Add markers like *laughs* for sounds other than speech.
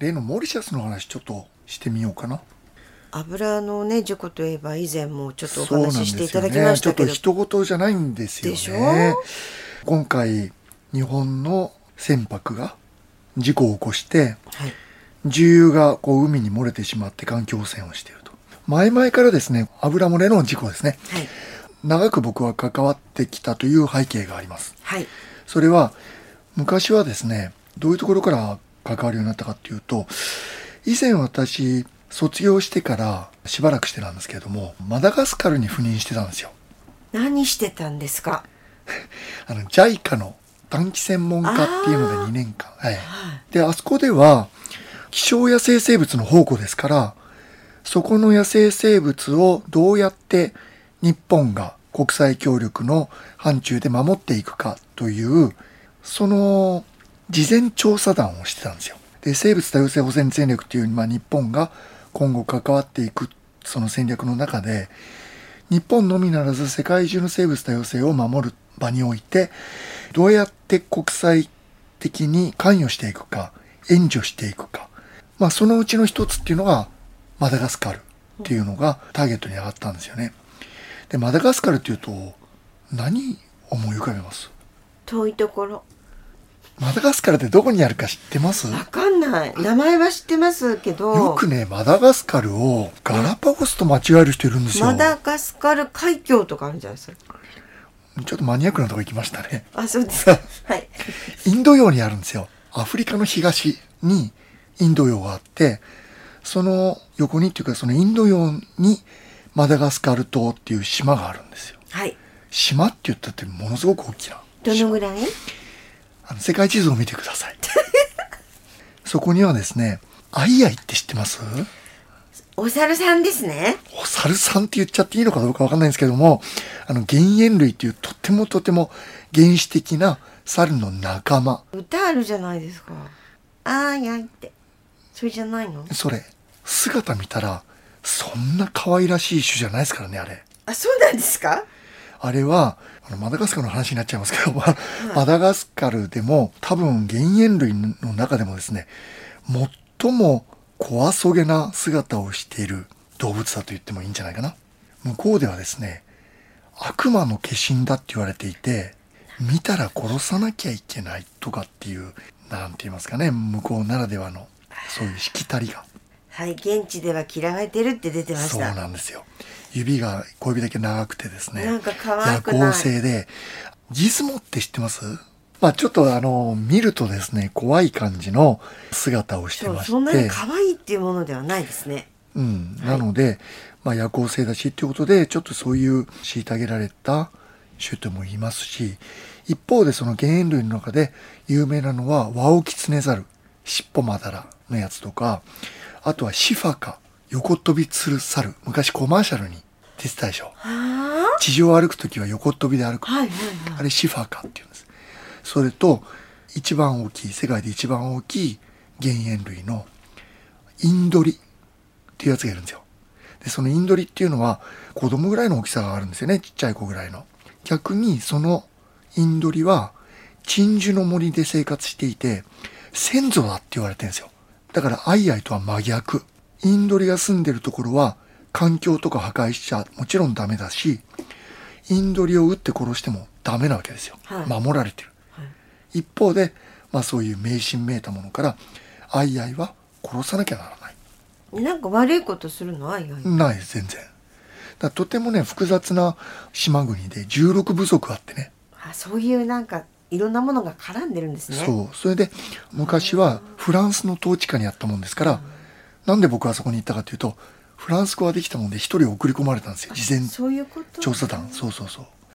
例のモリシャスの話ちょっとしてみようかな。油のね事故といえば以前もちょっとお話ししていただきましたけど、ちょっと人事じゃないんですよね。ょ今回日本の船舶が事故を起こしてはい。重油がこう海に漏れてしまって環境汚染をしていると。前々からですね油漏れの事故ですね。はい。長く僕は関わってきたという背景があります。はい。それは昔はですねどういうところから関わるようになったかっていうと以前私卒業してからしばらくしてなんですけれどもマダガスカルに赴任してたんですよ。何してたんですか？*laughs* あの JICA の短期専門家っていうので2年間はいはい。であそこでは希少野生生物の宝庫ですからそこの野生生物をどうやって日本が国際協力の範疇で守っていくかというその事前調査団をしてたんですよ。で生物多様性保全戦略という、まあ、日本が今後関わっていくその戦略の中で日本のみならず世界中の生物多様性を守る場においてどうやって国際的に関与していくか援助していくか、まあ、そのうちの一つっていうのがマダガスカルっていうのがターゲットに上がったんですよね。でマダガスカルっていうと何思い浮かべます？遠いところマダガスカルってどこにあるか知ってます？わかんない名前は知ってますけどよくねマダガスカルをガラパゴスと間違える人いるんですよ。マダガスカル海峡とかあるじゃないですか？ちょっとマニアックなとこ行きましたね。あそうですか *laughs* はいインド洋にあるんですよ。アフリカの東にインド洋があって、その横にっていうかそのインド洋にマダガスカル島っていう島があるんですよ。はい島って言ったってものすごく大きな。どのぐらい？あの世界地図を見てください。*laughs* そこにはですね、アイアイって知ってます？お猿さんですねお猿さんって言っちゃっていいのかどうかわかんないんですけども、あの、原猿類っていうとてもとても原始的な猿の仲間。歌あるじゃないですかあーやいってそれじゃないの？それ、姿見たら、そんな可愛らしい種じゃないですからね、あれ。あそうなんですか？あれは、あのマダガスカルの話になっちゃいますけど、まあマダガスカルでも多分原猿類の中でもですね、最も怖そげな姿をしている動物だと言ってもいいんじゃないかな。向こうではですね、悪魔の化身だって言われていて、見たら殺さなきゃいけないとかっていう、なんて言いますかね、向こうならではの、そういうしきたりが。はい現地では嫌われてるって出てましそうたなんですよ。指が小指だけ長くてですね。なんか可愛くない夜行性で、ギズモって知ってます？まあちょっとあの、見るとですね、怖い感じの姿をしてまして。そんなに可愛いっていうものではないですねうん。なので、まあ夜行性だしっていうことで、ちょっとそういう虐げられた種とも言いますし、一方でその原猿類の中で有名なのはワオキツネザル、尻尾まだらのやつとか、あとはシファカ、横飛びする猿。昔コマーシャルに出てたでしょ。は地上を歩くときは横飛びで歩く。あはいはいはいあれシファカっていうんです。それと、一番大きい、世界で一番大きい原猿類のインドリっていうやつがいるんですよ。で、そのインドリっていうのは子供ぐらいの大きさがあるんですよね。ちっちゃい子ぐらいの。逆にそのインドリは鎮守の森で生活していて先祖だって言われてるんですよ。だからアイアイとは真逆。インドリが住んでるところは環境とか破壊しちゃもちろんダメだし、インドリを撃って殺してもダメなわけですよ。はい守られてる。一方で、まあそういう迷信めいたものから、アイアイは殺さなきゃならない。なんか悪いことするの？あいあいない全然。だとてもね、複雑な島国で16部族あってね。あそういうなんかいろんなものが絡んでるんですねそう。それで、昔はフランスの統治下にあったもんですから、なんで僕はそこに行ったかというと、フランス語ができたもんで一人送り込まれたんですよ。事前そういうこと調査団。そうそうそう。